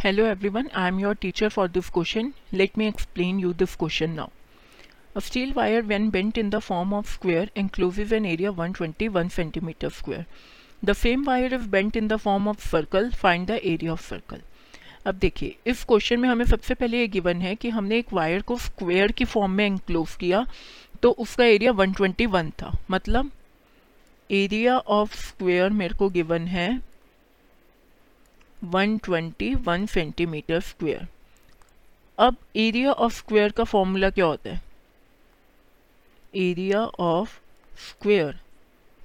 Hello everyone I am your teacher for this question let me explain you this question now a steel wire when bent in the form of square inclusive an area one twenty one centimetre square the same wire is bent in the form of circle find the area of circle अब देखिए, इस question में हमें सबसे पहले ये given है कि हमने एक वायर को स्क्वेयर की फॉर्म में इंक्लोज किया तो उसका एरिया वन ट्वेंटी वन था। मतलब एरिया ऑफ़ स्क्वेयर मेरे को गिवन है 121 सेंटीमीटर स्क्वायर अब एरिया ऑफ़ स्क्वायर का फॉर्मूला क्या होता है? एरिया ऑफ़ स्क्वायर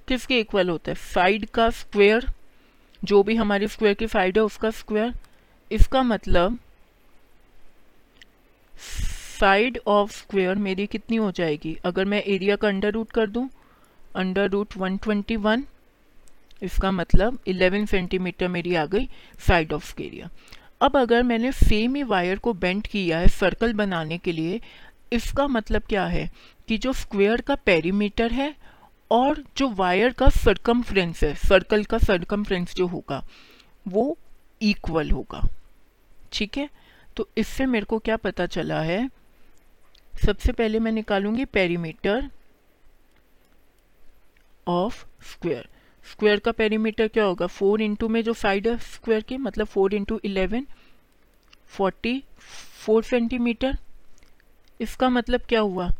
किसके इक्वल होता है? साइड का स्क्वायर जो भी हमारी स्क्वायर की साइड है, उसका स्क्वायर इसका मतलब साइड ऑफ़ स्क्वायर मेरी कितनी हो जाएगी? अगर मैं एरिया का अंडर रूट कर दूँ under root one twenty one इसका मतलब 11 सेंटीमीटर मेरी आ गई साइड ऑफ़ एरिया अब अगर मैंने सेम ही वायर को बेंड किया है सर्कल बनाने के लिए, इसका मतलब क्या है? कि जो स्क्वायर का पेरीमीटर है और जो वायर का सरकमफ्रेंस है सर्कल का सरकमफ्रेंस जो होगा, वो इक्वल होगा। ठीक है? तो इससे मेरे को क्या पता चला है? सबसे पहले मैं निकालूँगी पेरीमीटर ऑफ़ स्क्वायर स्क्वायर का पेरीमीटर क्या होगा? फोर इंटू में जो साइड है, स्क्वायर की मतलब four into eleven, forty, four centimetre. इसका मतलब क्या हुआ?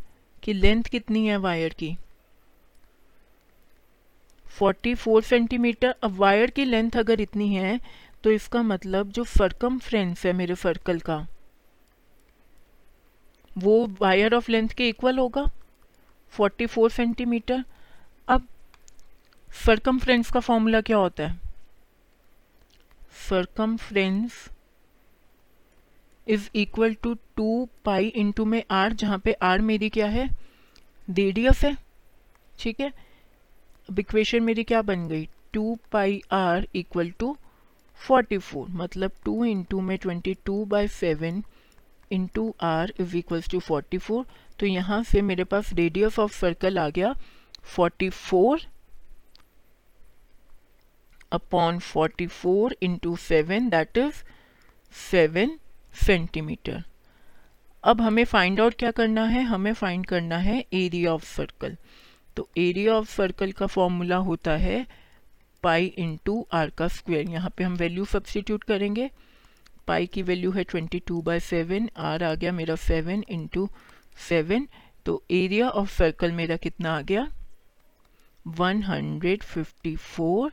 कि लेंथ कितनी है वायर की? 44 सेंटीमीटर। अब वायर की लेंथ अगर इतनी है तो इसका मतलब जो फ्रेंस है मेरे सर्कल का, वो वायर ऑफ़ लेंथ के इक्वल होगा। 44 सेंटीमीटर। फर्कम फ्रेंस का फॉर्मूला क्या होता है? Circumference is equal to two pi into में आर जहाँ पे आर मेरी क्या है? रेडियस है। ठीक है? अब इक्वेशन मेरी क्या बन गई? Two pi r equal to forty four मतलब टू इंटू में twenty two by seven into r is equals to forty four तो यहाँ से मेरे पास रेडियस ऑफ़ सर्कल आ गया forty four upon forty four into seven that is seven centimetre अब हमें फाइंड आउट क्या करना है? हमें फाइंड करना है एरिया ऑफ़ सर्कल तो एरिया ऑफ़ सर्कल का फॉर्मूला होता है पाई इंटू आर का स्क्वायर यहाँ पे हम वैल्यू सब्सटीट्यूट करेंगे। पाई की वैल्यू है twenty two by seven r आ गया मेरा सेवन इंटू सेवन तो एरिया ऑफ़ सर्कल मेरा कितना आ गया? One hundred fifty four